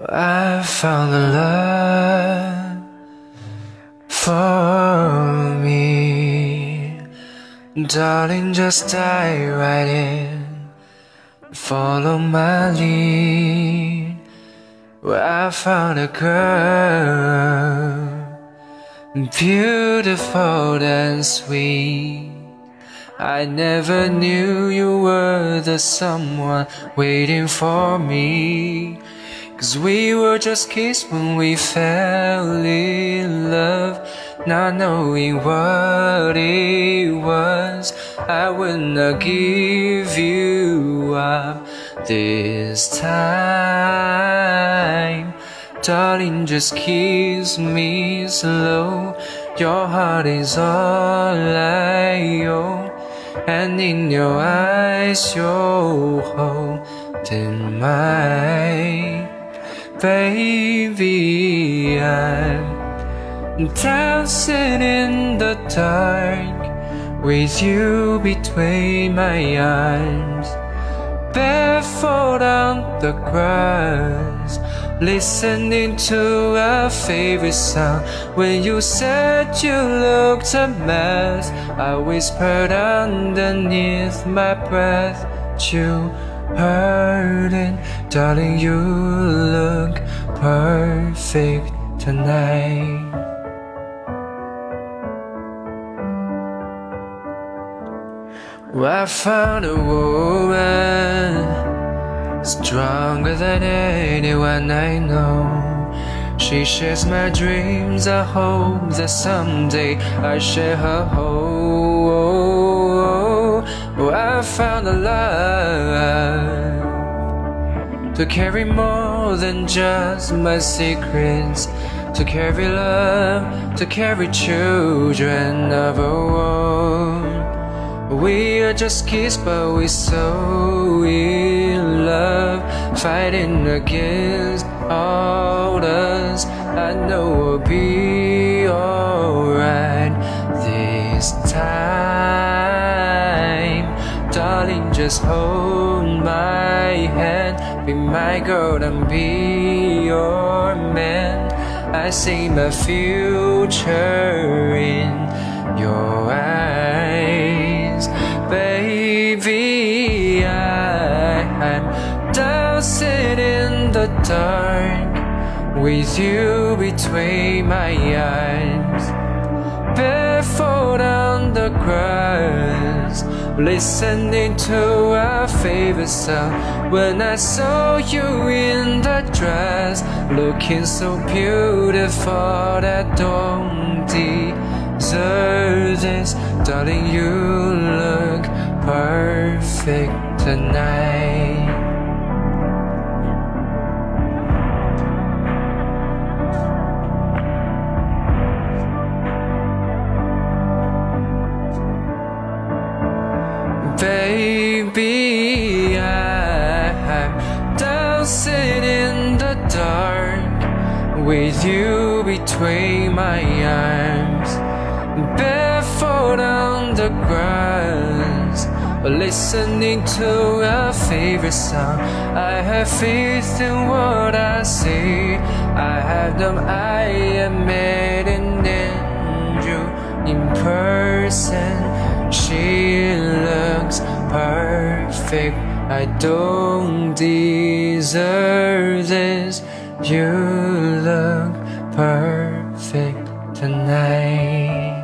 I found a love for me. Darling, just dive right in. Follow my lead. I found a girl, beautiful and sweet. I never knew you were the someone waiting for me. Cause we were just kids when we fell in love, not knowing what it was. I will not give you up this time. Darling, just kiss me slow. Your heart is all I own, and in your eyes, you're holding mine. Baby, I'm dancing in the dark with you between my arms, barefoot on the grass, listening to our favorite song. When you said you looked a mess, I whispered underneath my breath, you hurting, darling. You look perfect tonight. I found a woman stronger than anyone I know. She shares my dreams. I hope that someday I share her hope. Found a love to carry more than just my secrets. To carry love, to carry children of a world. We are just kids, but we're so in love, fighting against all odds. I know we'll be alright this time. Just hold my hand, be my girl and be your man. I see my future in your eyes, baby. I am dancing in the dark with you between my arms, barefoot on the grass, listening to our favorite song. When I saw you in that dress, looking so beautiful, that don't deserve this, darling. You look perfect tonight. Baby, I'm dancing in the dark with you between my arms, barefoot on the grass, listening to a favorite song. I have faith in what I see. I have them. I am made an angel in person. She looks perfect. I don't deserve this. You look perfect tonight.